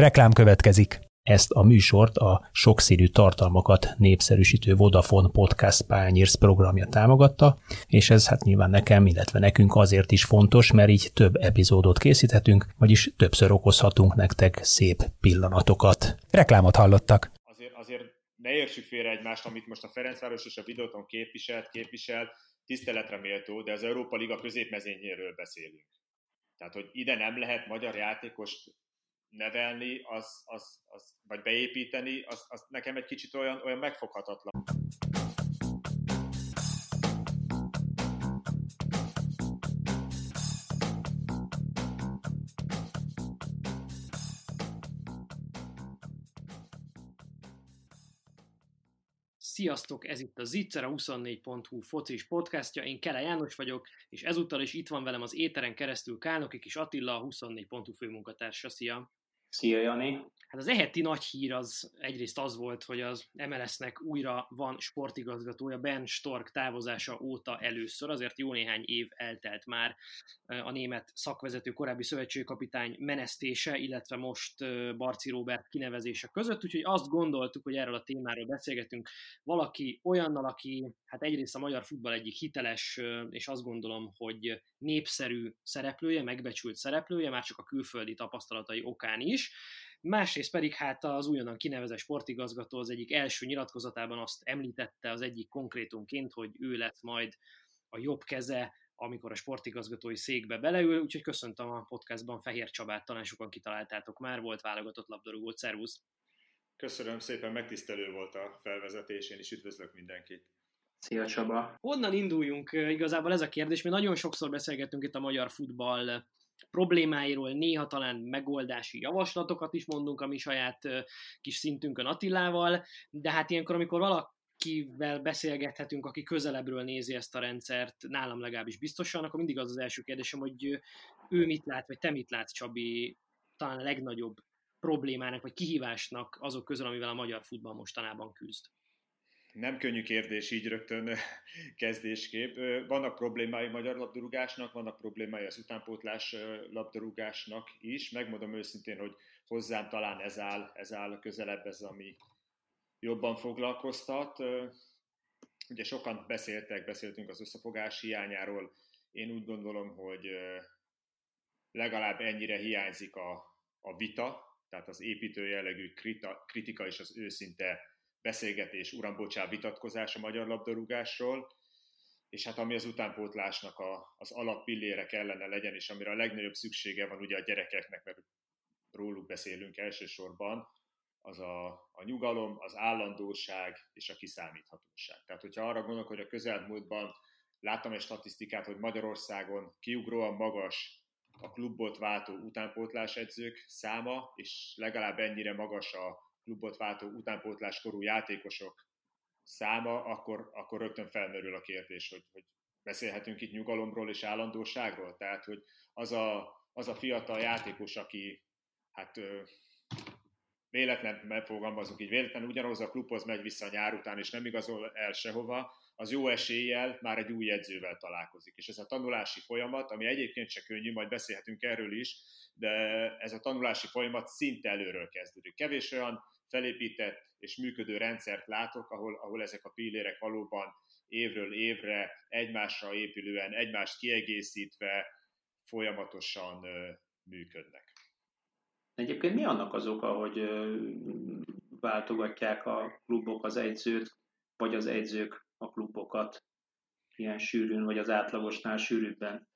Reklám következik. Ezt a műsort a sokszínű tartalmakat népszerűsítő Vodafone Podcast Pányérsz programja támogatta, és ez hát nyilván nekem, illetve nekünk azért is fontos, mert így több epizódot készíthetünk, vagyis többször okozhatunk nektek szép pillanatokat. Reklámot hallottak. Azért, azért ne értsük félre egymást, amit most a Ferencváros és a videóton képviselt, képvisel, tiszteletre méltó, de az Európa Liga középmezényéről beszélünk. Tehát, hogy ide nem lehet magyar játékost nevelni, az, az, az, vagy beépíteni, az, az nekem egy kicsit olyan, olyan megfoghatatlan. Sziasztok, ez itt a Zicser, a 24.hu focis podcastja, én Kele János vagyok, és ezúttal is itt van velem az éteren keresztül Kálnoki és Attila, a 24.hu főmunkatársa. Szia! Szia, Jani! Hát az eheti nagy hír az egyrészt az volt, hogy az MLS-nek újra van sportigazgatója, Ben Stork távozása óta először, azért jó néhány év eltelt már a német szakvezető korábbi szövetségkapitány menesztése, illetve most Barci Robert kinevezése között, úgyhogy azt gondoltuk, hogy erről a témáról beszélgetünk valaki olyannal, aki hát egyrészt a magyar futball egyik hiteles, és azt gondolom, hogy népszerű szereplője, megbecsült szereplője, már csak a külföldi tapasztalatai okán is, Másrészt pedig hát az újonnan kinevezett sportigazgató az egyik első nyilatkozatában azt említette az egyik konkrétumként, hogy ő lett majd a jobb keze, amikor a sportigazgatói székbe beleül, úgyhogy köszöntöm a podcastban Fehér Csabát, talán sokan kitaláltátok már, volt válogatott labdarúgó, szervusz! Köszönöm szépen, megtisztelő volt a felvezetés, én is üdvözlök mindenkit. Szia Csaba! Honnan induljunk? Igazából ez a kérdés, mi nagyon sokszor beszélgettünk itt a magyar futball problémáiról, néha talán megoldási javaslatokat is mondunk a mi saját kis szintünkön Attilával, de hát ilyenkor, amikor valaki akivel beszélgethetünk, aki közelebbről nézi ezt a rendszert, nálam legalábbis biztosan, akkor mindig az az első kérdésem, hogy ő mit lát, vagy te mit látsz, Csabi, talán a legnagyobb problémának, vagy kihívásnak azok közül, amivel a magyar futball mostanában küzd nem könnyű kérdés így rögtön kezdéskép. Vannak problémái magyar labdarúgásnak, vannak problémái az utánpótlás labdarúgásnak is. Megmondom őszintén, hogy hozzám talán ez áll, ez áll közelebb, ez ami jobban foglalkoztat. Ugye sokan beszéltek, beszéltünk az összefogás hiányáról. Én úgy gondolom, hogy legalább ennyire hiányzik a, a vita, tehát az építő jellegű kritika és az őszinte beszélgetés, uram, bocsá, vitatkozás a magyar labdarúgásról, és hát ami az utánpótlásnak a, az alappillére kellene legyen, és amire a legnagyobb szüksége van ugye a gyerekeknek, mert róluk beszélünk elsősorban, az a, a nyugalom, az állandóság és a kiszámíthatóság. Tehát, hogyha arra gondolok, hogy a közelmúltban láttam egy statisztikát, hogy Magyarországon kiugróan magas a klubot váltó utánpótlás edzők száma, és legalább ennyire magas a klubot váltó utánpótláskorú játékosok száma, akkor, akkor rögtön felmerül a kérdés, hogy, hogy beszélhetünk itt nyugalomról és állandóságról, tehát hogy az a, az a fiatal játékos, aki hát véletlen, megfogalmazunk így, véletlen ugyanaz a klubhoz megy vissza a nyár után, és nem igazol el sehova, az jó eséllyel már egy új edzővel találkozik. És ez a tanulási folyamat, ami egyébként se könnyű, majd beszélhetünk erről is, de ez a tanulási folyamat szinte előről kezdődik. Kevés olyan felépített és működő rendszert látok, ahol, ahol ezek a pillérek valóban évről évre egymásra épülően, egymást kiegészítve folyamatosan működnek. Egyébként mi annak az oka, hogy váltogatják a klubok az edzőt, vagy az edzők a klubokat ilyen sűrűn, vagy az átlagosnál sűrűbben?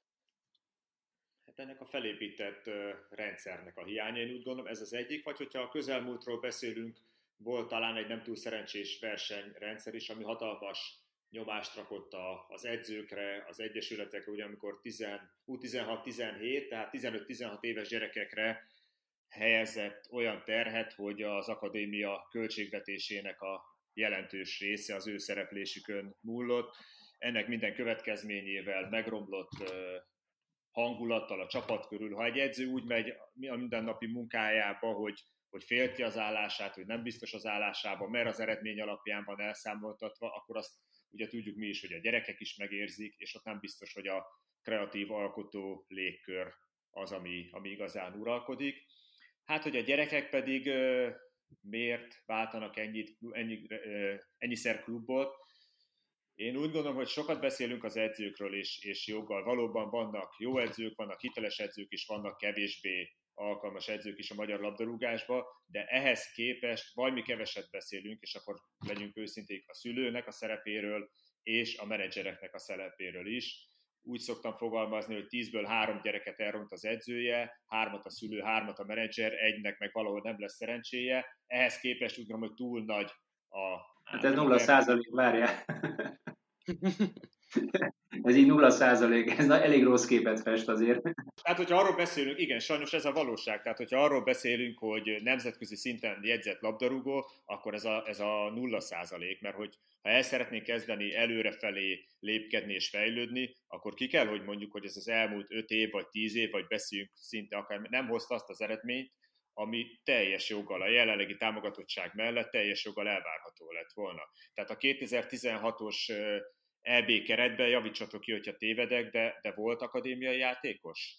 Hát ennek a felépített rendszernek a hiánya, én úgy gondolom, ez az egyik, vagy hogyha a közelmúltról beszélünk, volt talán egy nem túl szerencsés versenyrendszer is, ami hatalmas nyomást rakott az edzőkre, az egyesületekre, ugye amikor 16-17, tehát 15-16 éves gyerekekre helyezett olyan terhet, hogy az akadémia költségvetésének a jelentős része az ő szereplésükön múlott. Ennek minden következményével megromlott hangulattal a csapat körül. Ha egy edző úgy megy a mindennapi munkájába, hogy, hogy félti az állását, hogy nem biztos az állásában, mert az eredmény alapján van elszámoltatva, akkor azt ugye tudjuk mi is, hogy a gyerekek is megérzik, és ott nem biztos, hogy a kreatív alkotó légkör az, ami, ami igazán uralkodik. Hát, hogy a gyerekek pedig miért váltanak ennyit, ennyi, ennyiszer klubot. Én úgy gondolom, hogy sokat beszélünk az edzőkről, és, és joggal. Valóban vannak jó edzők, vannak hiteles edzők is, vannak kevésbé alkalmas edzők is a magyar labdarúgásba, de ehhez képest vagy mi keveset beszélünk, és akkor legyünk őszinték a szülőnek a szerepéről, és a menedzsereknek a szerepéről is. Úgy szoktam fogalmazni, hogy tízből három gyereket elront az edzője, hármat a szülő, hármat a menedzser, egynek meg valahol nem lesz szerencséje. Ehhez képest úgy gondolom, hogy túl nagy a... Hát ez nulla százalék, várjál. ez így nulla százalék, ez elég rossz képet fest azért. Tehát, hogyha arról beszélünk, igen, sajnos ez a valóság, tehát hogyha arról beszélünk, hogy nemzetközi szinten jegyzett labdarúgó, akkor ez a, ez a nulla százalék, mert hogy ha el szeretnénk kezdeni előrefelé lépkedni és fejlődni, akkor ki kell, hogy mondjuk, hogy ez az elmúlt öt év, vagy tíz év, vagy beszéljünk szinte akár, nem hozta azt az eredményt, ami teljes joggal a jelenlegi támogatottság mellett teljes joggal elvárható lett volna. Tehát a 2016-os EB keretben, javítsatok ki, hogyha tévedek, de, de volt akadémiai játékos?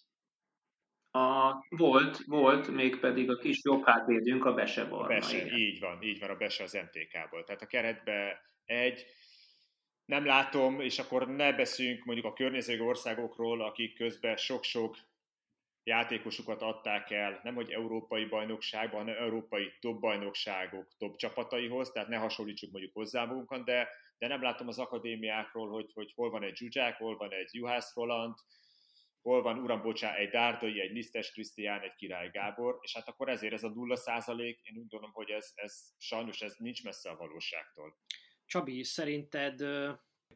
A, volt, volt, mégpedig a kis jobb hátvédünk a Bese Barna. Bese, igen. így van, így van, a Bese az MTK-ból. Tehát a keretbe egy, nem látom, és akkor ne beszéljünk mondjuk a környező országokról, akik közben sok-sok játékosukat adták el, nem hogy európai bajnokságban, hanem európai top bajnokságok top csapataihoz, tehát ne hasonlítsuk mondjuk hozzá magunkat, de, de nem látom az akadémiákról, hogy, hogy hol van egy Zsuzsák, hol van egy Juhász Roland, hol van, uram, bocsá, egy Dárdai, egy Lisztes Krisztián, egy Király Gábor, és hát akkor ezért ez a nulla százalék, én úgy gondolom, hogy ez, ez sajnos ez nincs messze a valóságtól. Csabi, szerinted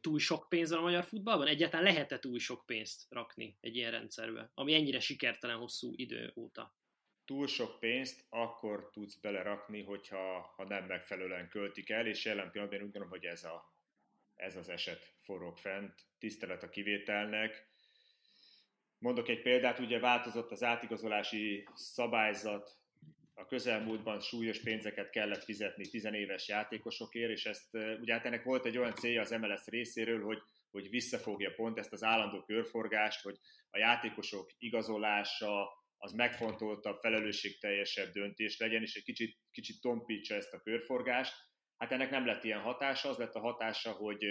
túl sok pénz van a magyar futballban? Egyáltalán lehet-e túl sok pénzt rakni egy ilyen rendszerbe, ami ennyire sikertelen hosszú idő óta? Túl sok pénzt akkor tudsz belerakni, hogyha ha nem megfelelően költik el, és jelen pillanatban úgy gondolom, hogy ez, a, ez az eset forog fent. Tisztelet a kivételnek. Mondok egy példát, ugye változott az átigazolási szabályzat a közelmúltban súlyos pénzeket kellett fizetni tizenéves játékosokért, és ezt ugye hát ennek volt egy olyan célja az MLS részéről, hogy, hogy visszafogja pont ezt az állandó körforgást, hogy a játékosok igazolása az megfontoltabb, felelősségteljesebb döntés legyen, és egy kicsit, kicsit tompítsa ezt a körforgást. Hát ennek nem lett ilyen hatása, az lett a hatása, hogy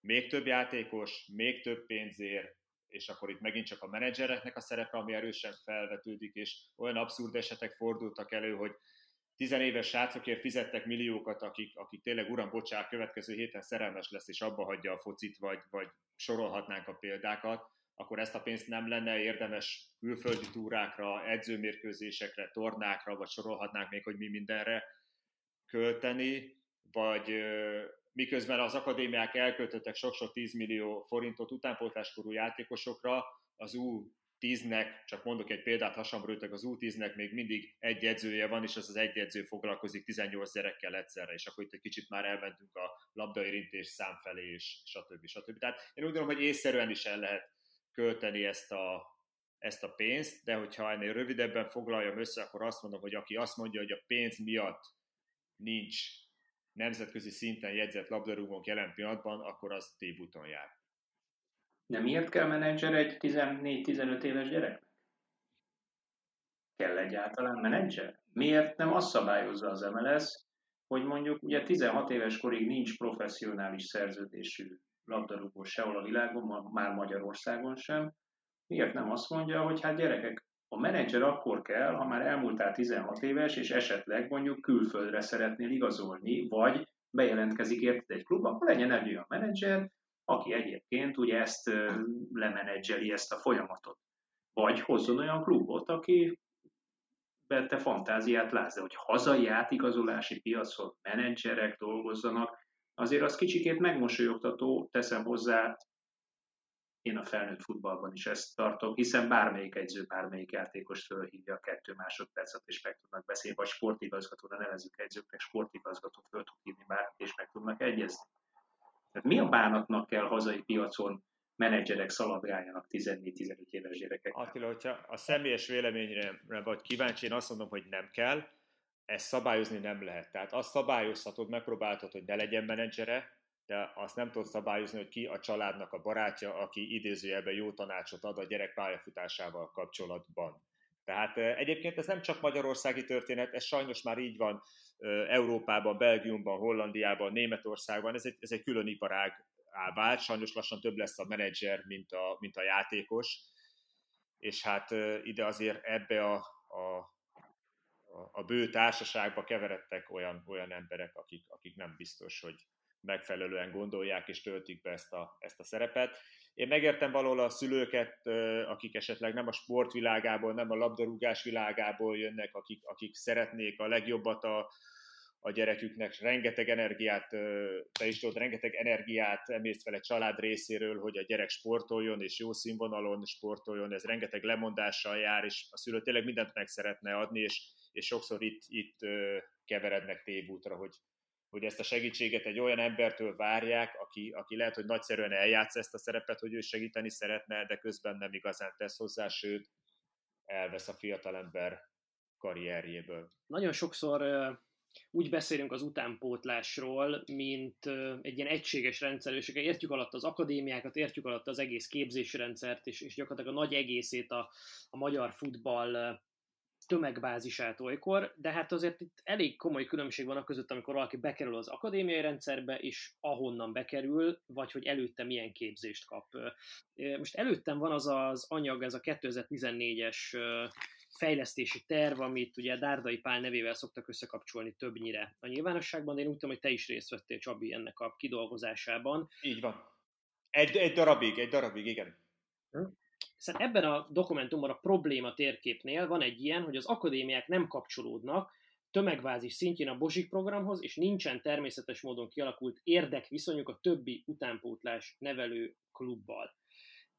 még több játékos, még több pénzért, és akkor itt megint csak a menedzsereknek a szerepe, ami erősen felvetődik, és olyan abszurd esetek fordultak elő, hogy tizenéves srácokért fizettek milliókat, akik, akik tényleg uram, bocsák, következő héten szerelmes lesz, és abba hagyja a focit, vagy, vagy sorolhatnánk a példákat, akkor ezt a pénzt nem lenne érdemes külföldi túrákra, edzőmérkőzésekre, tornákra, vagy sorolhatnánk még, hogy mi mindenre költeni, vagy miközben az akadémiák elköltöttek sok-sok 10 millió forintot utánpótláskorú játékosokra, az U10-nek, csak mondok egy példát, hasonlítok, az U10-nek még mindig egy edzője van, és az az egy edző foglalkozik 18 gyerekkel egyszerre, és akkor itt egy kicsit már elmentünk a labdaérintés szám felé, és stb. stb. Tehát én úgy gondolom, hogy észszerűen is el lehet költeni ezt a, ezt a pénzt, de hogyha ennél rövidebben foglaljam össze, akkor azt mondom, hogy aki azt mondja, hogy a pénz miatt nincs nemzetközi szinten jegyzett labdarúgónk jelen pillanatban, akkor az tévúton jár. De miért kell menedzser egy 14-15 éves gyereknek? Kell egyáltalán menedzser? Miért nem azt szabályozza az MLS, hogy mondjuk ugye 16 éves korig nincs professzionális szerződésű labdarúgó sehol a világon, már Magyarországon sem. Miért nem azt mondja, hogy hát gyerekek, a menedzser akkor kell, ha már elmúltál 16 éves, és esetleg mondjuk külföldre szeretnél igazolni, vagy bejelentkezik érted egy klub, akkor legyen egy olyan menedzser, aki egyébként ugye ezt lemenedzseli ezt a folyamatot. Vagy hozzon olyan klubot, aki te fantáziát látsz, hogy hazai átigazolási piacon menedzserek dolgozzanak, azért az kicsikét megmosolyogtató, teszem hozzá, én a felnőtt futballban is ezt tartom, hiszen bármelyik egyző, bármelyik játékos fölhívja a kettő másodpercet, és meg tudnak beszélni, vagy sportigazgatóra nevezük egyzőknek, sportigazgatót föl tud hívni bármit, és meg tudnak egyezni. Tehát mi a bánatnak kell hazai piacon menedzserek szaladgáljanak 14-15 éves gyerekek? Attila, hogyha a személyes véleményre vagy kíváncsi, én azt mondom, hogy nem kell, ezt szabályozni nem lehet. Tehát azt szabályozhatod, megpróbáltad, hogy ne legyen menedzsere, de azt nem tudod szabályozni, hogy ki a családnak a barátja, aki idézőjelben jó tanácsot ad a gyerek pályafutásával kapcsolatban. Tehát egyébként ez nem csak magyarországi történet, ez sajnos már így van Európában, Belgiumban, Hollandiában, Németországban, ez egy, ez egy külön iparág vált, sajnos lassan több lesz a menedzser, mint a, mint a játékos, és hát ide azért ebbe a, a, a bő társaságba keveredtek olyan, olyan emberek, akik, akik nem biztos, hogy megfelelően gondolják és töltik be ezt a, ezt a szerepet. Én megértem valahol a szülőket, akik esetleg nem a sportvilágából, nem a labdarúgás világából jönnek, akik, akik szeretnék a legjobbat a, a gyereküknek, rengeteg energiát, te is tudod, rengeteg energiát emészt fel egy család részéről, hogy a gyerek sportoljon, és jó színvonalon sportoljon, ez rengeteg lemondással jár, és a szülő tényleg mindent meg szeretne adni, és, és sokszor itt, itt keverednek tévútra, hogy, hogy ezt a segítséget egy olyan embertől várják, aki, aki lehet, hogy nagyszerűen eljátsz ezt a szerepet, hogy ő segíteni szeretne, de közben nem igazán tesz hozzá, sőt, elvesz a fiatalember karrierjéből. Nagyon sokszor úgy beszélünk az utánpótlásról, mint egy ilyen egységes rendszer, és értjük alatt az akadémiákat, értjük alatt az egész képzési rendszert, és, és gyakorlatilag a nagy egészét a, a magyar futball tömegbázisát olykor, de hát azért itt elég komoly különbség van a között, amikor valaki bekerül az akadémiai rendszerbe, és ahonnan bekerül, vagy hogy előtte milyen képzést kap. Most előttem van az az anyag, ez a 2014-es fejlesztési terv, amit ugye Dárdai Pál nevével szoktak összekapcsolni többnyire a nyilvánosságban, de én úgy tudom, hogy te is részt vettél, Csabi, ennek a kidolgozásában. Így van. Egy, egy darabig, egy darabig, igen. Hiszen ebben a dokumentumban a probléma térképnél van egy ilyen, hogy az akadémiák nem kapcsolódnak tömegvázis szintjén a Bozsik programhoz, és nincsen természetes módon kialakult érdekviszonyuk a többi utánpótlás nevelő klubbal.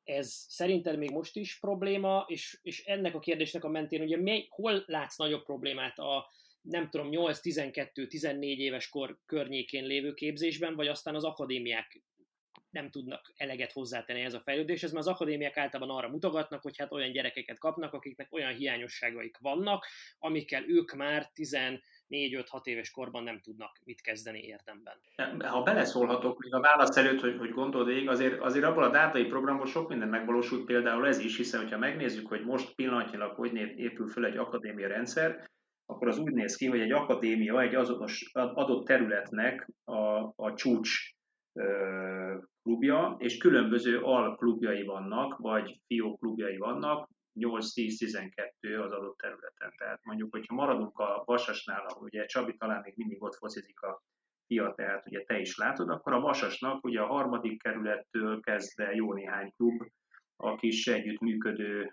Ez szerinted még most is probléma, és, és ennek a kérdésnek a mentén ugye mi, hol látsz nagyobb problémát a nem tudom, 8-12-14 éves kor környékén lévő képzésben, vagy aztán az akadémiák nem tudnak eleget hozzátenni ez a fejlődéshez, mert az akadémiák általában arra mutogatnak, hogy hát olyan gyerekeket kapnak, akiknek olyan hiányosságaik vannak, amikkel ők már 14-5-6 éves korban nem tudnak mit kezdeni érdemben. Ha beleszólhatok még a válasz előtt, hogy, hogy gondold végig, azért, azért abból a dátai programból sok minden megvalósult, például ez is, hiszen hogyha megnézzük, hogy most pillanatnyilag hogy épül föl egy akadémia rendszer, akkor az úgy néz ki, hogy egy akadémia egy azonos adott területnek a, a csúcs klubja, és különböző alklubjai vannak, vagy fióklubjai vannak, 8-10-12 az adott területen. Tehát mondjuk, hogyha maradunk a Vasasnál, ahol ugye Csabi talán még mindig ott focizik a fia, tehát ugye te is látod, akkor a Vasasnak ugye a harmadik kerülettől kezdve jó néhány klub, a kis együttműködő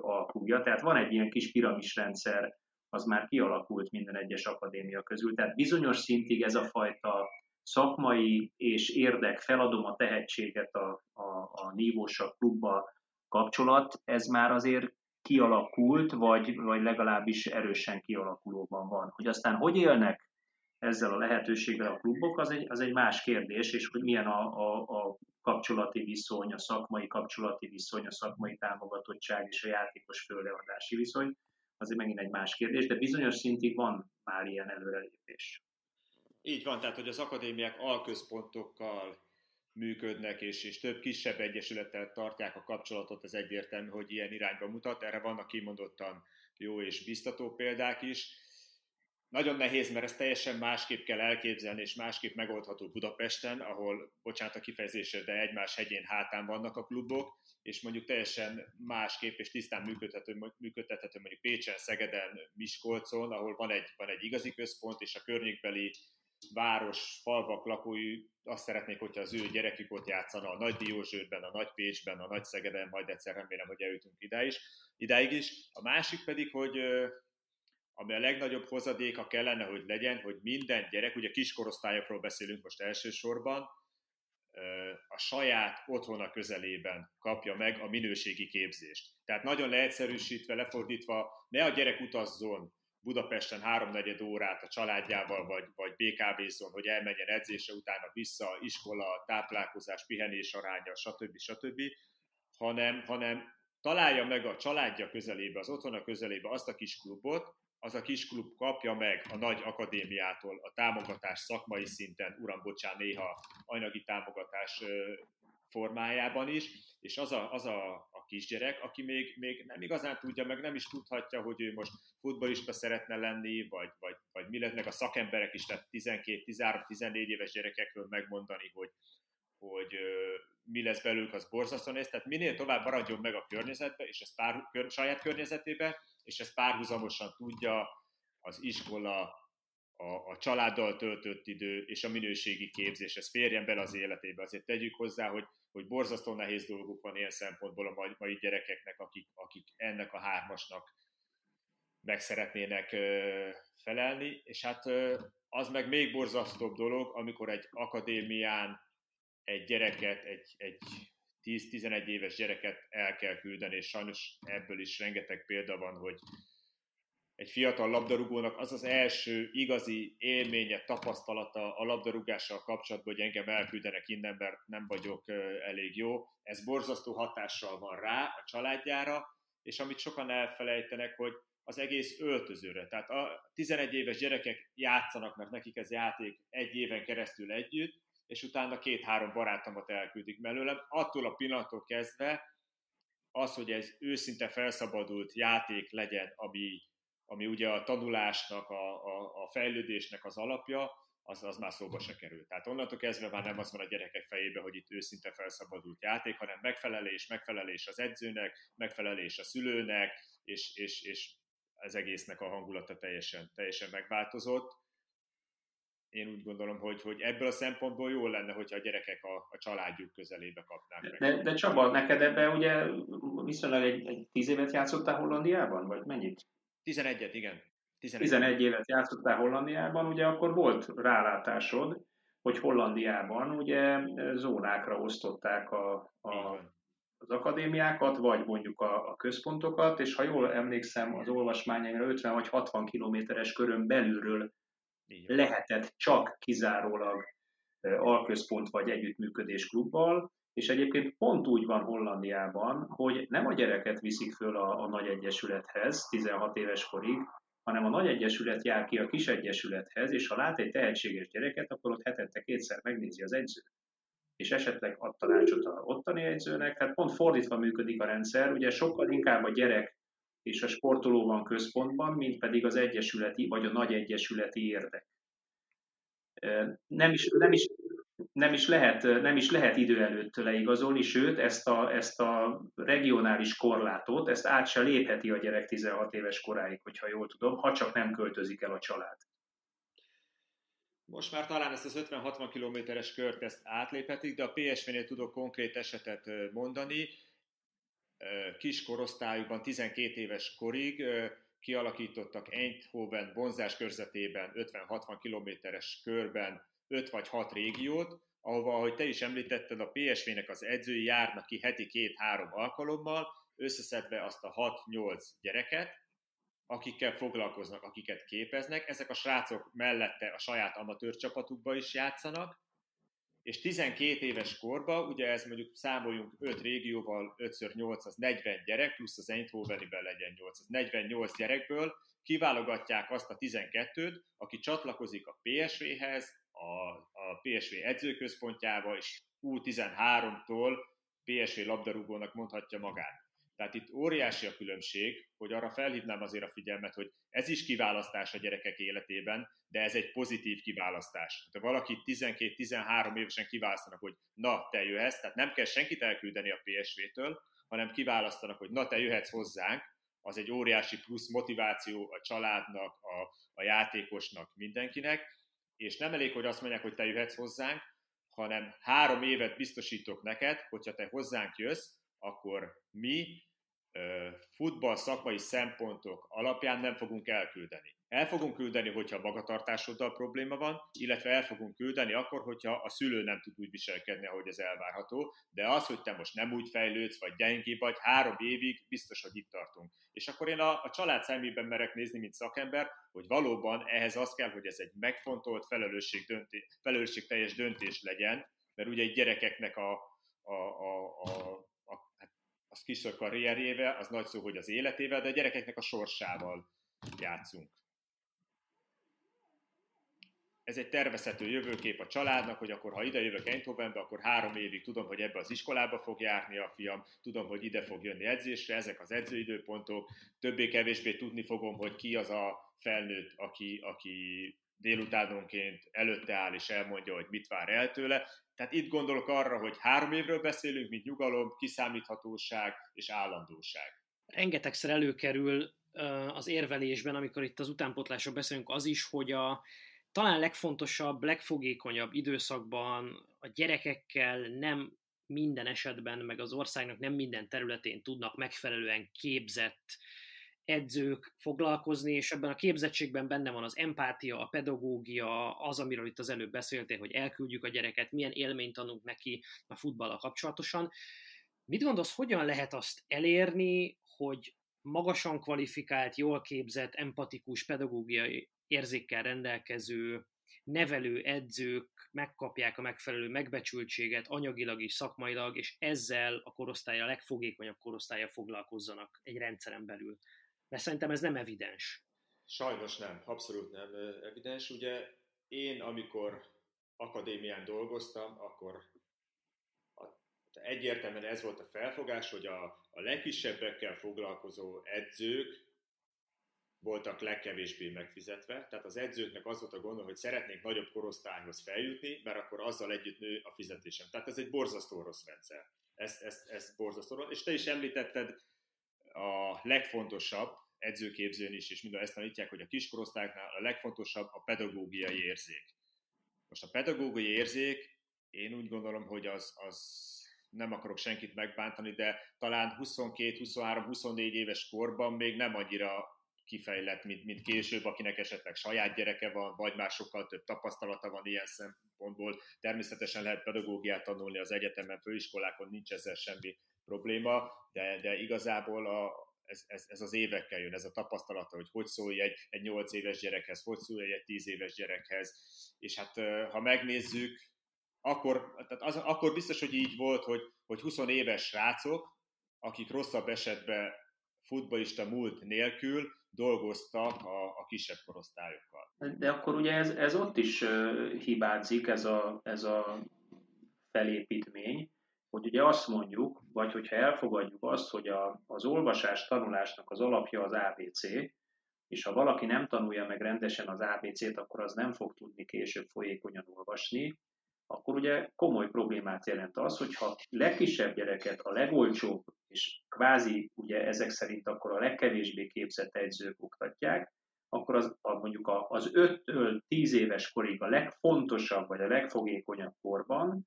alklubja. Tehát van egy ilyen kis piramisrendszer, az már kialakult minden egyes akadémia közül. Tehát bizonyos szintig ez a fajta szakmai és érdek, feladom a tehetséget a, a, a nívósabb klubba kapcsolat, ez már azért kialakult, vagy, vagy legalábbis erősen kialakulóban van. Hogy aztán hogy élnek ezzel a lehetőséggel a klubok, az egy, az egy más kérdés, és hogy milyen a, a, a kapcsolati viszony, a szakmai kapcsolati viszony, a szakmai támogatottság és a játékos fölleadási viszony, azért megint egy más kérdés, de bizonyos szintig van már ilyen előrelépés. Így van, tehát hogy az akadémiák alközpontokkal működnek, és, és több kisebb egyesülettel tartják a kapcsolatot, az egyértelmű, hogy ilyen irányba mutat. Erre vannak kimondottan jó és biztató példák is. Nagyon nehéz, mert ezt teljesen másképp kell elképzelni, és másképp megoldható Budapesten, ahol, bocsánat a kifejezésre, de egymás hegyén hátán vannak a klubok, és mondjuk teljesen másképp és tisztán működhető, működtethető mondjuk Pécsen, Szegeden, Miskolcon, ahol van egy, van egy igazi központ, és a környékbeli város, falvak lakói azt szeretnék, hogyha az ő gyerekük ott játszana a Nagy Diózsőrben, a Nagy Pécsben, a Nagy Szegeden, majd egyszer remélem, hogy eljutunk ide is, idáig is. A másik pedig, hogy ami a legnagyobb hozadéka kellene, hogy legyen, hogy minden gyerek, ugye kiskorosztályokról beszélünk most elsősorban, a saját otthona közelében kapja meg a minőségi képzést. Tehát nagyon leegyszerűsítve, lefordítva, ne a gyerek utazzon Budapesten háromnegyed órát a családjával, vagy, vagy BKV-zon, hogy elmenjen edzése, utána vissza, iskola, táplálkozás, pihenés aránya, stb. stb., hanem, hanem találja meg a családja közelébe, az otthona közelébe azt a kis klubot, az a kis klub kapja meg a nagy akadémiától a támogatás szakmai szinten, uram, bocsán, néha anyagi támogatás formájában is, és az a, az a, kisgyerek, aki még, még nem igazán tudja, meg nem is tudhatja, hogy ő most futbolista szeretne lenni, vagy, vagy, vagy mi lett, meg a szakemberek is, tehát 12-13-14 éves gyerekekről megmondani, hogy, hogy mi lesz belőlük, az borzasztó néz. Tehát minél tovább maradjon meg a környezetbe, és ez pár, kör, saját környezetébe, és ezt párhuzamosan tudja az iskola, a, a családdal töltött idő és a minőségi képzés, ez férjen bele az életébe. Azért tegyük hozzá, hogy, hogy borzasztó nehéz dolguk van ilyen szempontból a mai, mai gyerekeknek, akik, akik ennek a hármasnak meg szeretnének ö, felelni, és hát ö, az meg még borzasztóbb dolog, amikor egy akadémián egy gyereket, egy, egy 10-11 éves gyereket el kell küldeni, és sajnos ebből is rengeteg példa van, hogy egy fiatal labdarúgónak az az első igazi élménye, tapasztalata a labdarúgással kapcsolatban, hogy engem elküldenek innen, mert nem vagyok elég jó. Ez borzasztó hatással van rá, a családjára, és amit sokan elfelejtenek, hogy az egész öltözőre. Tehát a 11 éves gyerekek játszanak, mert nekik ez játék egy éven keresztül együtt, és utána két-három barátomat elküldik mellőlem. Attól a pillanattól kezdve az, hogy ez őszinte felszabadult játék legyen, ami, ami ugye a tanulásnak, a, a, a fejlődésnek az alapja, az, az már szóba se kerül. Tehát onnantól kezdve már nem az van a gyerekek fejébe, hogy itt őszinte felszabadult játék, hanem megfelelés, megfelelés az edzőnek, megfelelés a szülőnek, és, és, és az egésznek a hangulata teljesen, teljesen megváltozott én úgy gondolom, hogy, hogy ebből a szempontból jó lenne, hogyha a gyerekek a, a családjuk közelébe kapnák meg. De, de Csaba, neked ebbe ugye viszonylag egy, egy tíz évet játszottál Hollandiában, vagy mennyit? 11-et, igen. 11. 11 évet játszottál Hollandiában, ugye akkor volt rálátásod, hogy Hollandiában ugye zónákra osztották a, a, az akadémiákat, vagy mondjuk a, a központokat, és ha jól emlékszem, az olvasmányaimra 50 vagy 60 kilométeres körön belülről lehetett csak kizárólag alközpont vagy együttműködés klubbal, és egyébként pont úgy van Hollandiában, hogy nem a gyereket viszik föl a, a nagy egyesülethez 16 éves korig, hanem a nagy egyesület jár ki a kis egyesülethez, és ha lát egy tehetséges gyereket, akkor ott hetente kétszer megnézi az edző. És esetleg ad tanácsot a ottani edzőnek, tehát pont fordítva működik a rendszer, ugye sokkal inkább a gyerek és a sportoló van központban, mint pedig az egyesületi vagy a nagy egyesületi érdek. Nem is, nem is, nem is, lehet, nem is lehet idő előtt leigazolni, sőt, ezt a, ezt a regionális korlátot, ezt át se lépheti a gyerek 16 éves koráig, hogyha jól tudom, ha csak nem költözik el a család. Most már talán ezt az 50-60 kilométeres kört ezt átléphetik, de a PSV-nél tudok konkrét esetet mondani kis korosztályukban, 12 éves korig kialakítottak Eindhoven vonzás körzetében 50-60 kilométeres körben 5 vagy 6 régiót, ahova, ahogy te is említetted, a PSV-nek az edzői járnak ki heti két-három alkalommal, összeszedve azt a 6-8 gyereket, akikkel foglalkoznak, akiket képeznek. Ezek a srácok mellette a saját amatőr csapatukba is játszanak, és 12 éves korban, ugye ez mondjuk számoljunk 5 régióval, 5x8 az 40 gyerek, plusz az Eindhoveniben legyen 8, az 48 gyerekből kiválogatják azt a 12-t, aki csatlakozik a PSV-hez, a, a PSV edzőközpontjába, és U13-tól PSV labdarúgónak mondhatja magát. Tehát itt óriási a különbség, hogy arra felhívnám azért a figyelmet, hogy ez is kiválasztás a gyerekek életében, de ez egy pozitív kiválasztás. Ha valaki 12-13 évesen kiválasztanak, hogy na, te jöhetsz, tehát nem kell senkit elküldeni a PSV-től, hanem kiválasztanak, hogy na, te jöhetsz hozzánk, az egy óriási plusz motiváció a családnak, a, a játékosnak, mindenkinek, és nem elég, hogy azt mondják, hogy te jöhetsz hozzánk, hanem három évet biztosítok neked, hogyha te hozzánk jössz, akkor mi futball szakmai szempontok alapján nem fogunk elküldeni. El fogunk küldeni, hogyha magatartásoddal probléma van, illetve el fogunk küldeni akkor, hogyha a szülő nem tud úgy viselkedni, ahogy ez elvárható, de az, hogy te most nem úgy fejlődsz, vagy gyengébb vagy, három évig biztos, hogy itt tartunk. És akkor én a, a család szemében merek nézni, mint szakember, hogy valóban ehhez az kell, hogy ez egy megfontolt, felelősség döntés, felelősségteljes döntés legyen, mert ugye egy gyerekeknek a, a, a, a az kis a karrierjével, az nagy szó, hogy az életével, de a gyerekeknek a sorsával játszunk. Ez egy tervezhető jövőkép a családnak, hogy akkor ha ide jövök Eindhovenbe, akkor három évig tudom, hogy ebbe az iskolába fog járni a fiam, tudom, hogy ide fog jönni edzésre, ezek az edzőidőpontok, többé-kevésbé tudni fogom, hogy ki az a felnőtt, aki, aki délutánonként előtte áll és elmondja, hogy mit vár el tőle. Tehát itt gondolok arra, hogy három évről beszélünk, mint nyugalom, kiszámíthatóság és állandóság. Rengetegszer előkerül az érvelésben, amikor itt az utánpotlásról beszélünk, az is, hogy a talán legfontosabb, legfogékonyabb időszakban a gyerekekkel nem minden esetben, meg az országnak nem minden területén tudnak megfelelően képzett edzők foglalkozni, és ebben a képzettségben benne van az empátia, a pedagógia, az, amiről itt az előbb beszéltél, hogy elküldjük a gyereket, milyen élményt adunk neki a futballal kapcsolatosan. Mit gondolsz, hogyan lehet azt elérni, hogy magasan kvalifikált, jól képzett, empatikus, pedagógiai érzékkel rendelkező nevelő edzők megkapják a megfelelő megbecsültséget anyagilag is, szakmailag, és ezzel a korosztály a legfogékonyabb korosztálya foglalkozzanak egy rendszeren belül. De szerintem ez nem evidens. Sajnos nem, abszolút nem evidens. Ugye én, amikor akadémián dolgoztam, akkor egyértelműen ez volt a felfogás, hogy a, a legkisebbekkel foglalkozó edzők voltak legkevésbé megfizetve, tehát az edzőknek az volt a gondol, hogy szeretnék nagyobb korosztályhoz feljutni, mert akkor azzal együtt nő a fizetésem. Tehát ez egy borzasztó rossz rendszer. Ez, ez, ez borzasztó rossz. És te is említetted a legfontosabb, edzőképzőn is, és minden ezt tanítják, hogy a kiskorosztályoknál a legfontosabb a pedagógiai érzék. Most a pedagógiai érzék, én úgy gondolom, hogy az, az nem akarok senkit megbántani, de talán 22, 23, 24 éves korban még nem annyira kifejlett, mint, mint később, akinek esetleg saját gyereke van, vagy már sokkal több tapasztalata van ilyen szempontból. Természetesen lehet pedagógiát tanulni az egyetemen, főiskolákon, nincs ezzel semmi probléma, de, de igazából a, ez, ez, ez, az évekkel jön, ez a tapasztalata, hogy hogy szólj egy, egy 8 éves gyerekhez, hogy szólj egy 10 éves gyerekhez, és hát ha megnézzük, akkor, tehát az, akkor biztos, hogy így volt, hogy, hogy 20 éves srácok, akik rosszabb esetben futballista múlt nélkül dolgoztak a, a kisebb korosztályokkal. De akkor ugye ez, ez ott is hibázik, ez a, ez a felépítmény, hogy ugye azt mondjuk, vagy hogyha elfogadjuk azt, hogy a, az olvasás tanulásnak az alapja az ABC, és ha valaki nem tanulja meg rendesen az ABC-t, akkor az nem fog tudni később folyékonyan olvasni, akkor ugye komoly problémát jelent az, hogyha legkisebb gyereket a legolcsóbb, és kvázi ugye ezek szerint akkor a legkevésbé képzett edzők oktatják, akkor az, a, mondjuk az 5-től 10 éves korig a legfontosabb vagy a legfogékonyabb korban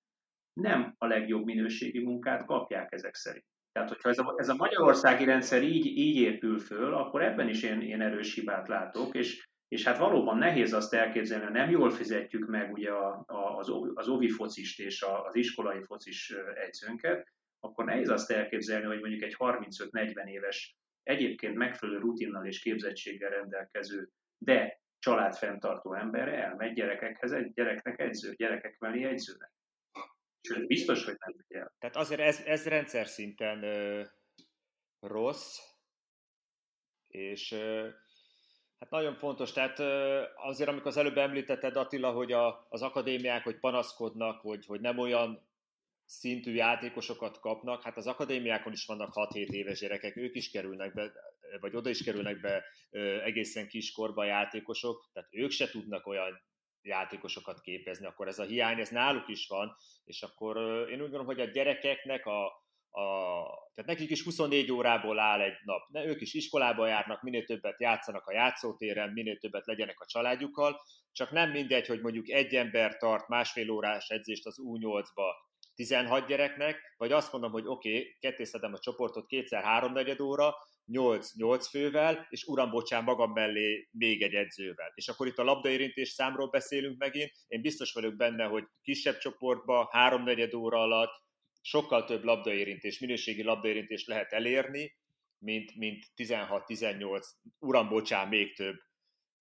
nem a legjobb minőségi munkát kapják ezek szerint. Tehát, hogyha ez a, ez a magyarországi rendszer így, így épül föl, akkor ebben is én, én erős hibát látok, és és hát valóban nehéz azt elképzelni, hogy nem jól fizetjük meg ugye a, az, ovi focist és a, az iskolai focis egyzőnket, akkor nehéz azt elképzelni, hogy mondjuk egy 35-40 éves, egyébként megfelelő rutinnal és képzettséggel rendelkező, de családfenntartó ember elmegy gyerekekhez, egy gyereknek egyző, gyerekek mellé egyzőnek. Sőt, biztos, hogy nem figyel. Tehát azért ez, ez rendszer szinten ö, rossz, és ö, Hát nagyon fontos, tehát azért amikor az előbb említetted Attila, hogy a, az akadémiák, hogy panaszkodnak, hogy, hogy nem olyan szintű játékosokat kapnak, hát az akadémiákon is vannak 6-7 éves gyerekek, ők is kerülnek be, vagy oda is kerülnek be egészen kiskorba játékosok, tehát ők se tudnak olyan játékosokat képezni, akkor ez a hiány, ez náluk is van, és akkor én úgy gondolom, hogy a gyerekeknek a, a, tehát nekik is 24 órából áll egy nap. Ne, ők is iskolába járnak, minél többet játszanak a játszótéren, minél többet legyenek a családjukkal, csak nem mindegy, hogy mondjuk egy ember tart másfél órás edzést az U8-ba 16 gyereknek, vagy azt mondom, hogy oké, okay, kettészedem a csoportot kétszer háromnegyed óra, 8-8 fővel, és uram, bocsán, magam mellé még egy edzővel. És akkor itt a labdaérintés számról beszélünk megint, én biztos vagyok benne, hogy kisebb csoportba, háromnegyed óra alatt sokkal több labdaérintés, minőségi labdaérintés lehet elérni, mint, mint 16-18, uram, bocsán, még több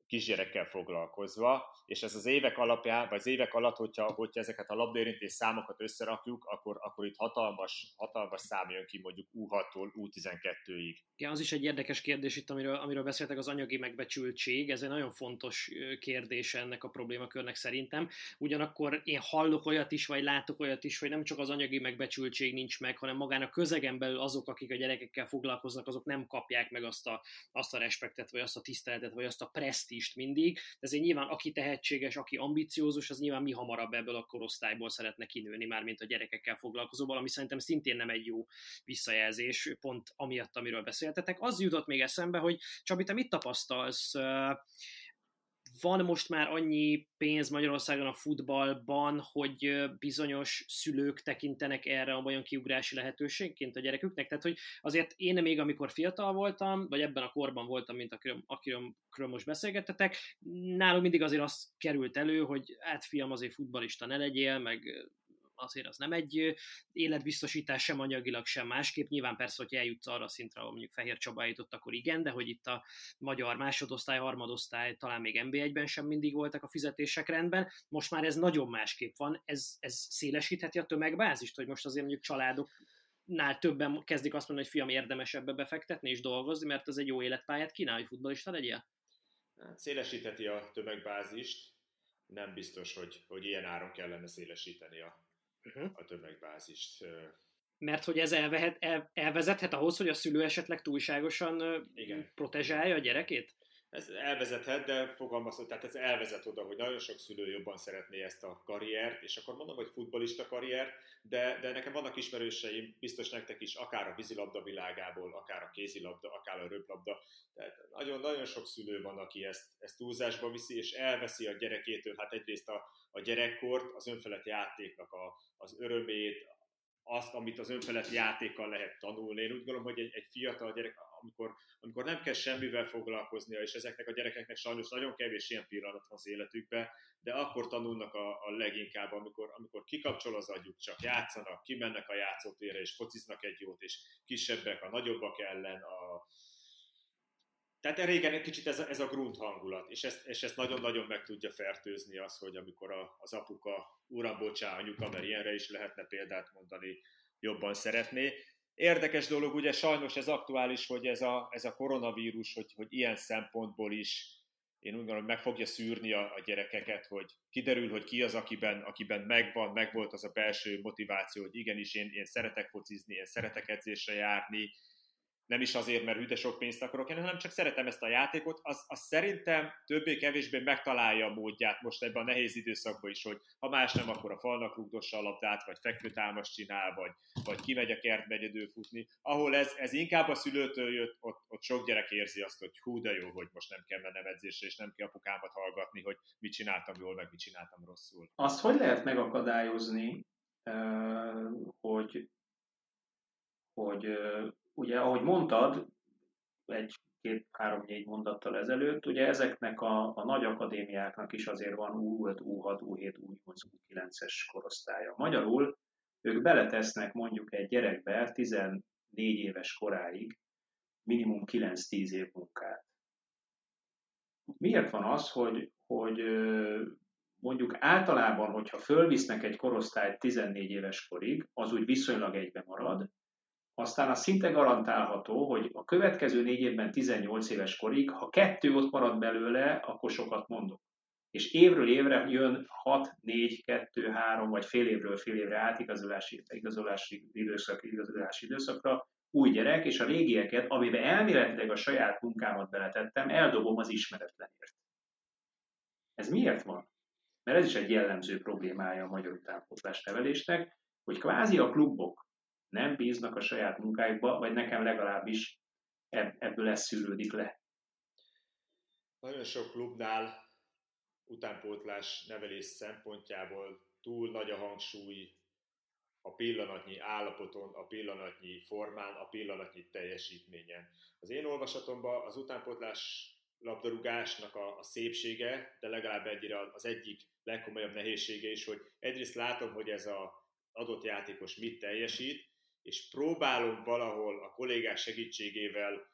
kisgyerekkel foglalkozva, és ez az évek alapján, vagy az évek alatt, hogyha, hogyha ezeket a labdaérintés számokat összerakjuk, akkor, akkor itt hatalmas, hatalmas szám jön ki mondjuk U6-tól U12-ig. Igen, az is egy érdekes kérdés itt, amiről, amiről beszéltek, az anyagi megbecsültség. Ez egy nagyon fontos kérdés ennek a problémakörnek szerintem. Ugyanakkor én hallok olyat is, vagy látok olyat is, hogy nem csak az anyagi megbecsültség nincs meg, hanem magán a közegen belül azok, akik a gyerekekkel foglalkoznak, azok nem kapják meg azt a, azt a respektet, vagy azt a tiszteletet, vagy azt a presztist mindig. Ezért nyilván aki tehetséges, aki ambiciózus, az nyilván mi hamarabb ebből a korosztályból szeretne kinőni, már mint a gyerekekkel foglalkozó, ami szerintem szintén nem egy jó visszajelzés, pont amiatt, amiről beszéltetek. Az jutott még eszembe, hogy Csabi, te mit tapasztalsz? Van most már annyi pénz Magyarországon a futballban, hogy bizonyos szülők tekintenek erre a olyan kiugrási lehetőségként a gyereküknek? Tehát, hogy azért én még, amikor fiatal voltam, vagy ebben a korban voltam, mint akiről, akiről most beszélgettetek, nálunk mindig azért az került elő, hogy hát fiam, azért futbalista ne legyél, meg azért az nem egy életbiztosítás sem anyagilag, sem másképp. Nyilván persze, hogy eljutsz arra a szintre, ahol mondjuk Fehér Csaba jutott, akkor igen, de hogy itt a magyar másodosztály, harmadosztály, talán még NB1-ben sem mindig voltak a fizetések rendben. Most már ez nagyon másképp van. Ez, ez szélesítheti a tömegbázist, hogy most azért mondjuk családok nál többen kezdik azt mondani, hogy fiam érdemes ebbe befektetni és dolgozni, mert ez egy jó életpályát kínál, hogy futballista legyél? Hát szélesítheti a tömegbázist, nem biztos, hogy, hogy ilyen áron kellene szélesíteni a uh-huh. a tömegbázist. Mert hogy ez elvehet, el, elvezethet ahhoz, hogy a szülő esetleg túlságosan Igen. protezsálja a gyerekét? Ez elvezethet, de fogalmazom, tehát ez elvezet oda, hogy nagyon sok szülő jobban szeretné ezt a karriert, és akkor mondom, hogy futbolista karriert, de, de nekem vannak ismerőseim, biztos nektek is, akár a vízilabda világából, akár a kézilabda, akár a röplabda, tehát nagyon-nagyon sok szülő van, aki ezt, ezt túlzásba viszi, és elveszi a gyerekétől, hát egyrészt a, a gyerekkort, az önfelett játéknak a, az örömét, azt, amit az önfelett játékkal lehet tanulni. Én úgy gondolom, hogy egy, egy fiatal gyerek, amikor, amikor nem kell semmivel foglalkoznia, és ezeknek a gyerekeknek sajnos nagyon kevés ilyen pillanat van az életükben, de akkor tanulnak a, a leginkább, amikor, amikor kikapcsol az agyuk, csak játszanak, kimennek a játszótérre, és fociznak egy jót, és kisebbek a nagyobbak ellen, a, tehát régen egy kicsit ez a, ez a grunt hangulat, és ezt, és ezt nagyon-nagyon meg tudja fertőzni az, hogy amikor a, az apuka, uram, bocsá, anyuka, mert ilyenre is lehetne példát mondani, jobban szeretné. Érdekes dolog, ugye sajnos ez aktuális, hogy ez a, ez a koronavírus, hogy, hogy ilyen szempontból is én úgy gondolom, meg fogja szűrni a, a gyerekeket, hogy kiderül, hogy ki az, akiben, akiben megvan, megvolt az a belső motiváció, hogy igenis én, én szeretek focizni, én szeretek edzésre járni, nem is azért, mert hűde sok pénzt akarok én, hanem csak szeretem ezt a játékot, az, az szerintem többé-kevésbé megtalálja a módját most ebben a nehéz időszakban is, hogy ha más nem, akkor a falnak rúgdossa a labdát, vagy fekvőtámas csinál, vagy, vagy kimegy a kert egyedül futni. Ahol ez, ez inkább a szülőtől jött, ott, ott sok gyerek érzi azt, hogy hú, de jó, hogy most nem kell mennem edzésre, és nem kell apukámat hallgatni, hogy mit csináltam jól, meg mit csináltam rosszul. Azt hogy lehet megakadályozni, hogy hogy ugye, ahogy mondtad, egy két, három, négy mondattal ezelőtt, ugye ezeknek a, a nagy akadémiáknak is azért van U5, U6, U7, U8, U9-es korosztálya. Magyarul ők beletesznek mondjuk egy gyerekbe 14 éves koráig minimum 9-10 év munkát. Miért van az, hogy, hogy mondjuk általában, hogyha fölvisznek egy korosztályt 14 éves korig, az úgy viszonylag egybe marad, aztán az szinte garantálható, hogy a következő négy évben 18 éves korig, ha kettő ott marad belőle, akkor sokat mondok. És évről évre jön 6, 4, 2, 3 vagy fél évről fél évre átigazolási igazolási időszak, igazolási időszakra új gyerek, és a régieket, amiben elméletileg a saját munkámat beletettem, eldobom az ismeretlenért. Ez miért van? Mert ez is egy jellemző problémája a magyar utánpótlás nevelésnek, hogy kvázi a klubok nem bíznak a saját munkájukba, vagy nekem legalábbis ebből ez szűrődik le. Nagyon sok klubnál utánpótlás nevelés szempontjából túl nagy a hangsúly a pillanatnyi állapoton, a pillanatnyi formán, a pillanatnyi teljesítményen. Az én olvasatomban az utánpótlás labdarúgásnak a, a szépsége, de legalább egyre az egyik legkomolyabb nehézsége is, hogy egyrészt látom, hogy ez az adott játékos mit teljesít, és próbálom valahol a kollégák segítségével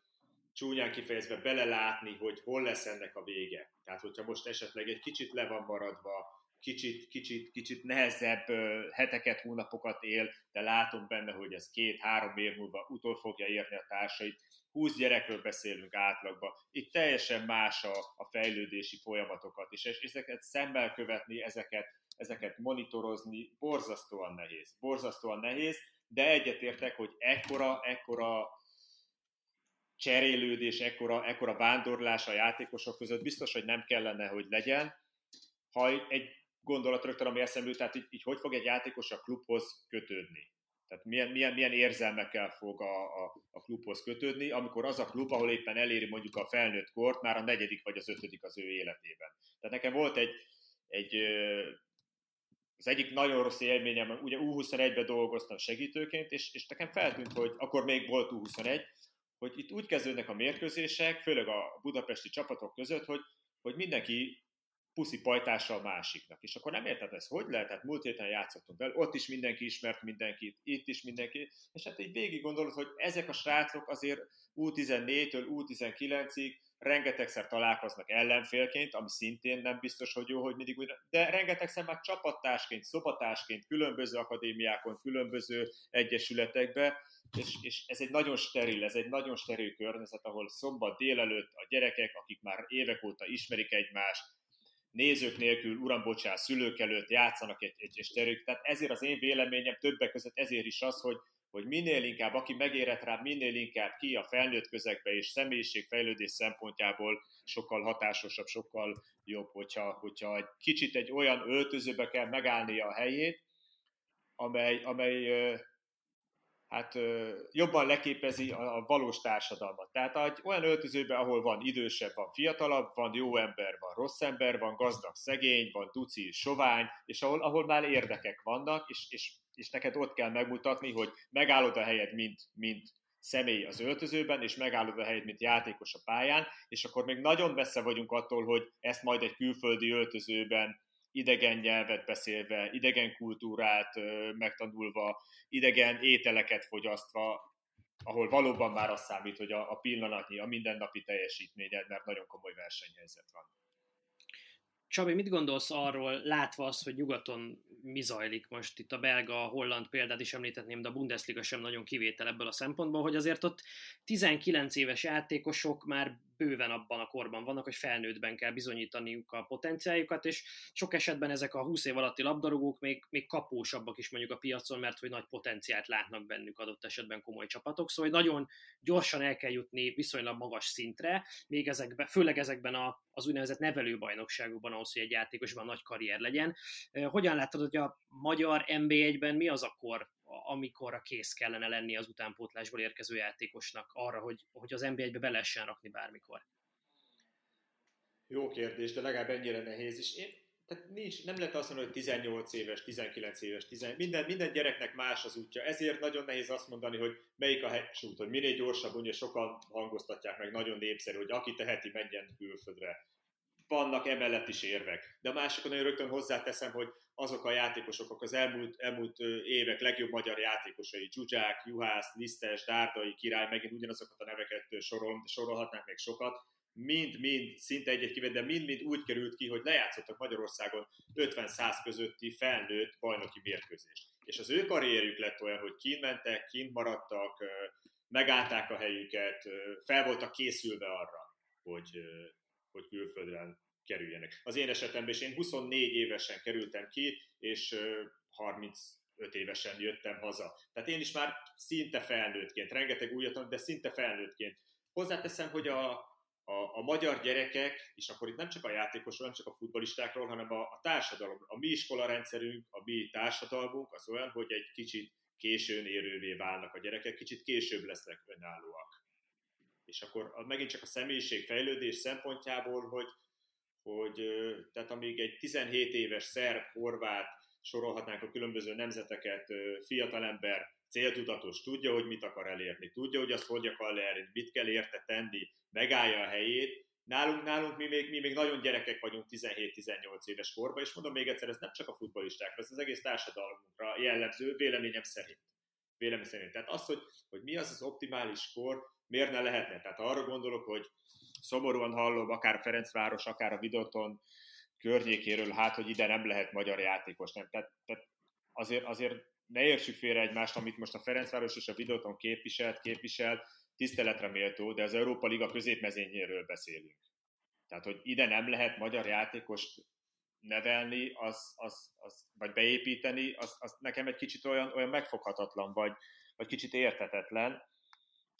csúnyán kifejezve belelátni, hogy hol lesz ennek a vége. Tehát, hogyha most esetleg egy kicsit le van maradva, kicsit, kicsit, kicsit nehezebb heteket, hónapokat él, de látom benne, hogy ez két-három év múlva utol fogja érni a társait. 20 gyerekről beszélünk átlagban. Itt teljesen más a, a fejlődési folyamatokat, és ezeket szemmel követni, ezeket, ezeket monitorozni borzasztóan nehéz. Borzasztóan nehéz, de egyetértek, hogy ekkora, ekkora cserélődés, ekkora, ekkora vándorlás a játékosok között biztos, hogy nem kellene, hogy legyen. Ha egy gondolat rögtön, ami eszembe jut, tehát így, így hogy fog egy játékos a klubhoz kötődni. Tehát milyen, milyen, milyen érzelmekkel fog a, a, a klubhoz kötődni, amikor az a klub, ahol éppen eléri mondjuk a felnőtt kort, már a negyedik vagy az ötödik az ő életében. Tehát nekem volt egy, egy az egyik nagyon rossz élményem, ugye U21-ben dolgoztam segítőként, és, és nekem feltűnt, hogy akkor még volt U21, hogy itt úgy kezdődnek a mérkőzések, főleg a budapesti csapatok között, hogy, hogy mindenki puszi pajtással a másiknak. És akkor nem érted ez, hogy lehet? Tehát múlt héten játszottunk vele, ott is mindenki ismert mindenkit, itt is mindenki, és hát így végig gondolod, hogy ezek a srácok azért U14-től U19-ig rengetegszer találkoznak ellenfélként, ami szintén nem biztos, hogy jó, hogy mindig újra, de rengetegszer már csapattársként, szobatásként, különböző akadémiákon, különböző egyesületekbe, és, és ez egy nagyon steril, ez egy nagyon steril környezet, ahol szombat délelőtt a gyerekek, akik már évek óta ismerik egymást, nézők nélkül, uram, bocsánat, szülők előtt játszanak egy, egy, egy sterük. Tehát ezért az én véleményem többek között ezért is az, hogy, hogy minél inkább, aki megérett rá, minél inkább ki a felnőtt közegbe és személyiségfejlődés szempontjából sokkal hatásosabb, sokkal jobb, hogyha, hogyha egy kicsit egy olyan öltözőbe kell megállnia a helyét, amely, amely hát jobban leképezi a, valós társadalmat. Tehát egy olyan öltözőben, ahol van idősebb, van fiatalabb, van jó ember, van rossz ember, van gazdag, szegény, van duci, sovány, és ahol, ahol már érdekek vannak, és, és, és neked ott kell megmutatni, hogy megállod a helyed, mint, mint személy az öltözőben, és megállod a helyed, mint játékos a pályán, és akkor még nagyon messze vagyunk attól, hogy ezt majd egy külföldi öltözőben idegen nyelvet beszélve, idegen kultúrát megtanulva, idegen ételeket fogyasztva, ahol valóban már az számít, hogy a, a pillanatnyi, a mindennapi teljesítményed, mert nagyon komoly versenyhelyzet van. Csabi, mit gondolsz arról, látva azt, hogy nyugaton mi zajlik most itt a belga, a holland példát is említetném, de a Bundesliga sem nagyon kivétel ebből a szempontból, hogy azért ott 19 éves játékosok már bőven abban a korban vannak, hogy felnőttben kell bizonyítaniuk a potenciáljukat, és sok esetben ezek a 20 év alatti labdarúgók még, még kapósabbak is mondjuk a piacon, mert hogy nagy potenciált látnak bennük adott esetben komoly csapatok, szóval hogy nagyon gyorsan el kell jutni viszonylag magas szintre, még ezekben, főleg ezekben a, az úgynevezett nevelőbajnokságokban, ahhoz, hogy egy játékosban nagy karrier legyen. Hogyan látod, hogy a magyar NB1-ben mi az a kor, amikor a kész kellene lenni az utánpótlásból érkező játékosnak arra, hogy, hogy az NB1-be be lehessen rakni bármikor? Jó kérdés, de legalább ennyire nehéz is. Én, tehát nincs, nem lehet azt mondani, hogy 18 éves, 19 éves, 10, minden, minden gyereknek más az útja. Ezért nagyon nehéz azt mondani, hogy melyik a helyes út, hogy minél gyorsabb, ugye sokan hangoztatják meg, nagyon népszerű, hogy aki teheti, menjen külföldre vannak emellett is érvek. De a másikon én rögtön hozzáteszem, hogy azok a játékosok, akik az elmúlt, elmúlt évek legjobb magyar játékosai, Zsuzsák, Juhász, Lisztes, Dárdai, Király, megint ugyanazokat a neveket sorol, sorolhatnánk még sokat, mind-mind, szinte egy-egy kivet, de mind-mind úgy került ki, hogy lejátszottak Magyarországon 50-100 közötti felnőtt bajnoki mérkőzést. És az ő karrierjük lett olyan, hogy kint mentek, kint maradtak, megállták a helyüket, fel voltak készülve arra, hogy, hogy külföldre kerüljenek. Az én esetemben is én 24 évesen kerültem ki, és 35 évesen jöttem haza. Tehát én is már szinte felnőttként, rengeteg újat, de szinte felnőttként. Hozzáteszem, hogy a, a, a magyar gyerekek, és akkor itt nem csak a játékosról, nem csak a futbolistákról, hanem a, a társadalom, a mi iskolarendszerünk, a mi társadalmunk az olyan, hogy egy kicsit későn érővé válnak a gyerekek, kicsit később lesznek önállóak és akkor megint csak a személyiség fejlődés szempontjából, hogy, hogy tehát amíg egy 17 éves szerb, horvát, sorolhatnánk a különböző nemzeteket, fiatalember, céltudatos, tudja, hogy mit akar elérni, tudja, hogy azt hogy akar elérni, mit kell érte tenni, megállja a helyét. Nálunk, nálunk mi még, mi még nagyon gyerekek vagyunk 17-18 éves korban, és mondom még egyszer, ez nem csak a futbolistákra, ez az egész társadalmunkra jellemző, véleményem szerint vélemény szerint. Tehát az, hogy, hogy mi az az optimális kor, miért ne lehetne? Tehát arra gondolok, hogy szomorúan hallom, akár Ferencváros, akár a Videoton környékéről, hát, hogy ide nem lehet magyar játékos. Nem? Tehát, tehát azért, azért ne értsük félre egymást, amit most a Ferencváros és a Videoton képviselt, képvisel, tiszteletre méltó, de az Európa Liga középmezényéről beszélünk. Tehát, hogy ide nem lehet magyar játékost nevelni, az, az, az, vagy beépíteni, az, az nekem egy kicsit olyan, olyan megfoghatatlan, vagy, vagy kicsit értetetlen.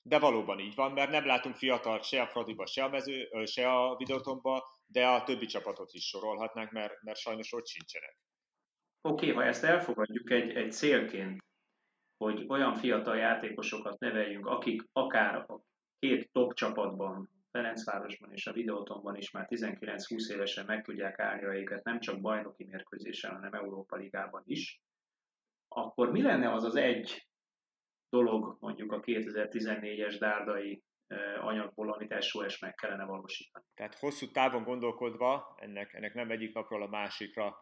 De valóban így van, mert nem látunk fiatalt se a Fradiba, se a, mező, se a videótomba, de a többi csapatot is sorolhatnánk, mert, mert sajnos ott sincsenek. Oké, okay, ha ezt elfogadjuk egy, egy célként, hogy olyan fiatal játékosokat neveljünk, akik akár a két top csapatban, Ferencvárosban és a Videótonban is már 19-20 évesen meg tudják állni őket, nem csak bajnoki mérkőzésen, hanem Európa Ligában is, akkor mi lenne az az egy dolog mondjuk a 2014-es dárdai anyagból, amit SOS meg kellene valósítani. Tehát hosszú távon gondolkodva, ennek, ennek nem egyik napról a másikra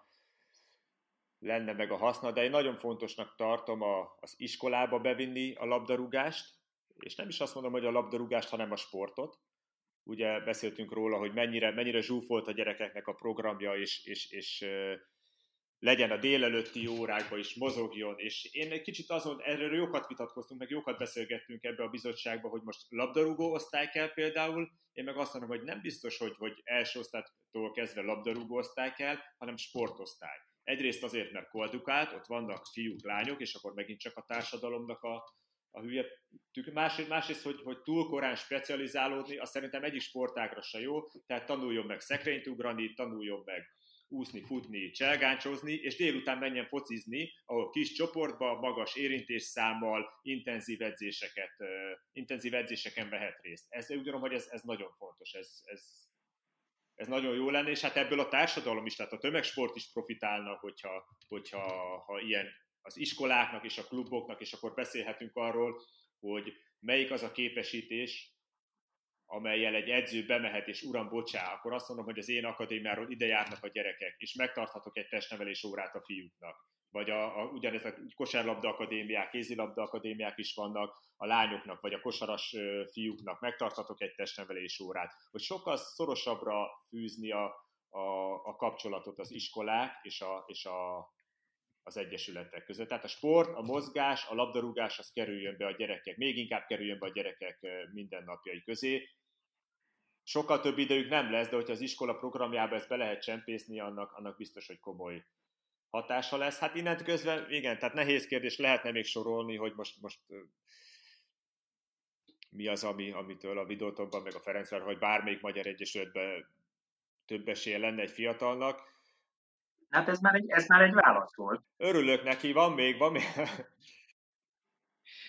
lenne meg a haszna, de én nagyon fontosnak tartom a, az iskolába bevinni a labdarúgást, és nem is azt mondom, hogy a labdarúgást, hanem a sportot. Ugye beszéltünk róla, hogy mennyire, mennyire zsúfolt a gyerekeknek a programja, és, és, és legyen a délelőtti órákban is, mozogjon, és én egy kicsit azon, erről jókat vitatkoztunk, meg jókat beszélgettünk ebbe a bizottságba, hogy most labdarúgó osztály kell például, én meg azt mondom, hogy nem biztos, hogy, hogy első osztálytól kezdve labdarúgó osztály kell, hanem sportosztály. Egyrészt azért, mert koldukált, ott vannak fiúk, lányok, és akkor megint csak a társadalomnak a, a hülye tük. Másrészt, másrészt hogy, hogy túl korán specializálódni, azt szerintem egyik sportágra se jó, tehát tanuljon meg szekrényt ugrani, tanuljon meg úszni, futni, cselgáncsozni, és délután menjen focizni, ahol kis csoportba, magas érintésszámmal, intenzív edzéseket, intenzív edzéseken vehet részt. Ez, úgy gondolom, hogy ez, ez nagyon fontos, ez, ez, ez nagyon jó lenne, és hát ebből a társadalom is, tehát a tömegsport is profitálna, hogyha, hogyha ha ilyen az iskoláknak és a kluboknak, és akkor beszélhetünk arról, hogy melyik az a képesítés, amelyel egy edző bemehet, és uram, bocsá, akkor azt mondom, hogy az én akadémiáról ide járnak a gyerekek, és megtarthatok egy testnevelés órát a fiúknak. Vagy a, a, ugyanez a kosárlabda akadémiák, kézilabda akadémiák is vannak a lányoknak, vagy a kosaras fiúknak, megtarthatok egy testnevelés órát. Hogy sokkal szorosabbra fűzni a, a, a kapcsolatot az iskolák és a, és a, az egyesületek között. Tehát a sport, a mozgás, a labdarúgás az kerüljön be a gyerekek, még inkább kerüljön be a gyerekek mindennapjai közé, sokkal több idejük nem lesz, de hogyha az iskola programjába ezt be lehet csempészni, annak, annak biztos, hogy komoly hatása lesz. Hát innent közben, igen, tehát nehéz kérdés, lehetne még sorolni, hogy most, most mi az, ami, amitől a videótokban, meg a Ferencvár, vagy bármelyik magyar egyesületben több esélye lenne egy fiatalnak. Hát ez már egy, ez már egy válasz volt. Örülök neki, van még, van még.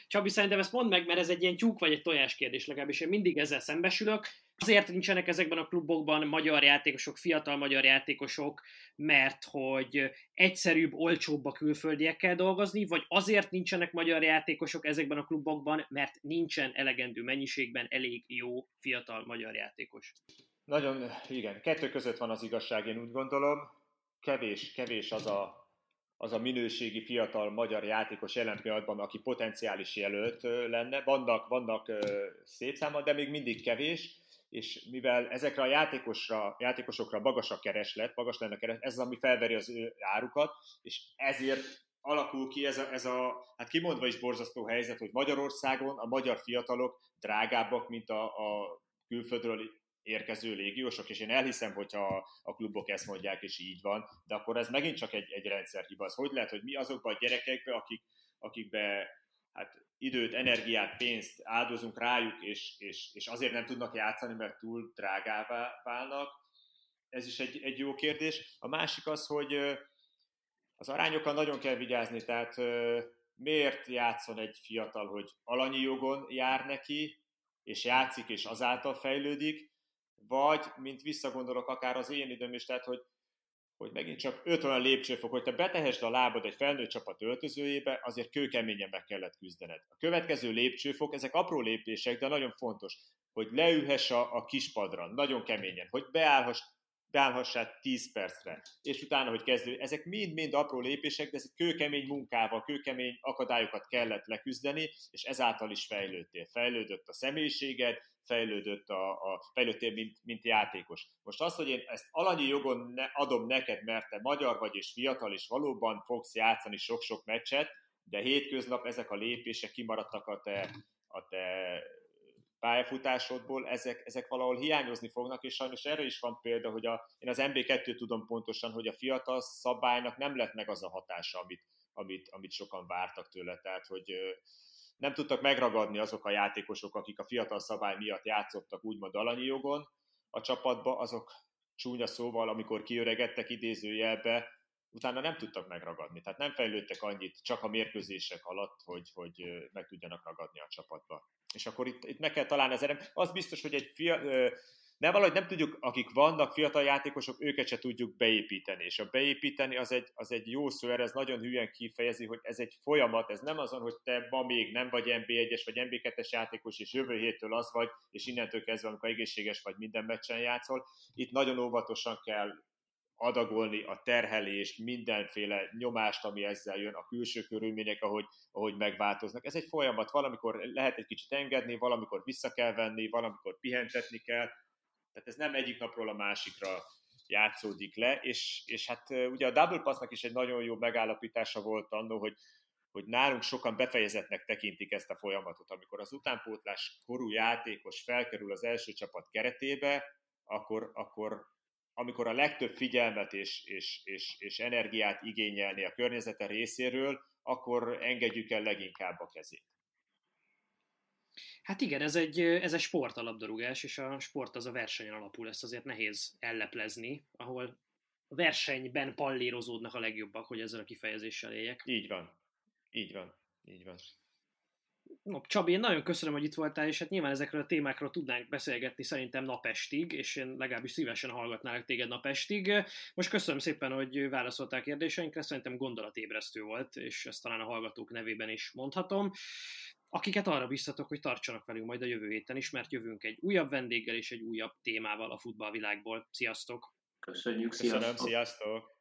Csabi, szerintem ezt mondd meg, mert ez egy ilyen tyúk vagy egy tojás kérdés, legalábbis én mindig ezzel szembesülök. Azért nincsenek ezekben a klubokban magyar játékosok, fiatal magyar játékosok, mert hogy egyszerűbb, olcsóbb a külföldiekkel dolgozni, vagy azért nincsenek magyar játékosok ezekben a klubokban, mert nincsen elegendő mennyiségben elég jó fiatal magyar játékos. Nagyon, igen, kettő között van az igazság, én úgy gondolom. Kevés, kevés az a az a minőségi fiatal magyar játékos jelen pillanatban, aki potenciális jelölt lenne. Vannak, vannak szép száma, de még mindig kevés, és mivel ezekre a játékosra, játékosokra magas a kereslet, magas lenne a kereslet, ez az, ami felveri az ő árukat, és ezért alakul ki ez a, ez a, hát kimondva is borzasztó helyzet, hogy Magyarországon a magyar fiatalok drágábbak, mint a, a külföldről érkező légiósok, és én elhiszem, hogyha a klubok ezt mondják, és így van, de akkor ez megint csak egy, egy rendszerhiba. Az hogy lehet, hogy mi azokban a gyerekekbe, akik, akikbe hát időt, energiát, pénzt áldozunk rájuk, és, és, és azért nem tudnak játszani, mert túl drágává válnak. Ez is egy, egy jó kérdés. A másik az, hogy az arányokkal nagyon kell vigyázni, tehát miért játszon egy fiatal, hogy alanyi jogon jár neki, és játszik, és azáltal fejlődik, vagy, mint visszagondolok akár az én időm is, tehát, hogy, hogy megint csak öt olyan lépcsőfok, hogy te betehesd a lábad egy felnőtt csapat öltözőjébe, azért kőkeményen meg kellett küzdened. A következő lépcsőfok, ezek apró lépések, de nagyon fontos, hogy leülhess a, a kispadra, nagyon keményen, hogy beállhass beállhassál 10 percre, és utána, hogy kezdő, ezek mind-mind apró lépések, de ez kőkemény munkával, kőkemény akadályokat kellett leküzdeni, és ezáltal is fejlődtél. Fejlődött a személyiséged, fejlődött a, a fejlődtél, mint, mint játékos. Most az, hogy én ezt alanyi jogon ne, adom neked, mert te magyar vagy és fiatal, és valóban fogsz játszani sok-sok meccset, de hétköznap ezek a lépések kimaradtak a te, a te pályafutásodból, ezek, ezek valahol hiányozni fognak, és sajnos erre is van példa, hogy a, én az MB2 tudom pontosan, hogy a fiatal szabálynak nem lett meg az a hatása, amit, amit, amit sokan vártak tőle, tehát hogy nem tudtak megragadni azok a játékosok, akik a fiatal szabály miatt játszottak úgymond alanyi jogon a csapatba, azok csúnya szóval, amikor kiöregedtek idézőjelbe, utána nem tudtak megragadni. Tehát nem fejlődtek annyit csak a mérkőzések alatt, hogy, hogy meg tudjanak ragadni a csapatba. És akkor itt, itt meg kell találni az erem. Az biztos, hogy egy fia, nem valahogy nem tudjuk, akik vannak fiatal játékosok, őket se tudjuk beépíteni. És a beépíteni az egy, az egy jó szó, ez nagyon hülyen kifejezi, hogy ez egy folyamat, ez nem azon, hogy te ma még nem vagy NB1-es vagy NB2-es játékos, és jövő héttől az vagy, és innentől kezdve, amikor egészséges vagy minden meccsen játszol. Itt nagyon óvatosan kell adagolni a terhelést, mindenféle nyomást, ami ezzel jön, a külső körülmények, ahogy, ahogy megváltoznak. Ez egy folyamat, valamikor lehet egy kicsit engedni, valamikor vissza kell venni, valamikor pihentetni kell, tehát ez nem egyik napról a másikra játszódik le, és, és hát ugye a Double Passnak is egy nagyon jó megállapítása volt annó, hogy, hogy nálunk sokan befejezetnek tekintik ezt a folyamatot. Amikor az utánpótlás korú játékos felkerül az első csapat keretébe, akkor, akkor amikor a legtöbb figyelmet és, és, és, és energiát igényelni a környezete részéről, akkor engedjük el leginkább a kezét. Hát igen, ez egy, ez egy sport a labdarúgás, és a sport az a versenyen alapul, ezt azért nehéz elleplezni, ahol a versenyben pallérozódnak a legjobbak, hogy ezzel a kifejezéssel éljek. Így van. Így van. Így van. No, Csabi, én nagyon köszönöm, hogy itt voltál, és hát nyilván ezekről a témákról tudnánk beszélgetni szerintem napestig, és én legalábbis szívesen hallgatnálak téged napestig. Most köszönöm szépen, hogy válaszoltál kérdéseinkre, szerintem gondolatébresztő volt, és ezt talán a hallgatók nevében is mondhatom. Akiket arra biztatok, hogy tartsanak velünk majd a jövő héten is, mert jövünk egy újabb vendéggel és egy újabb témával a futballvilágból. Sziasztok! Köszönjük, sziasztok! Köszönöm, sziasztok!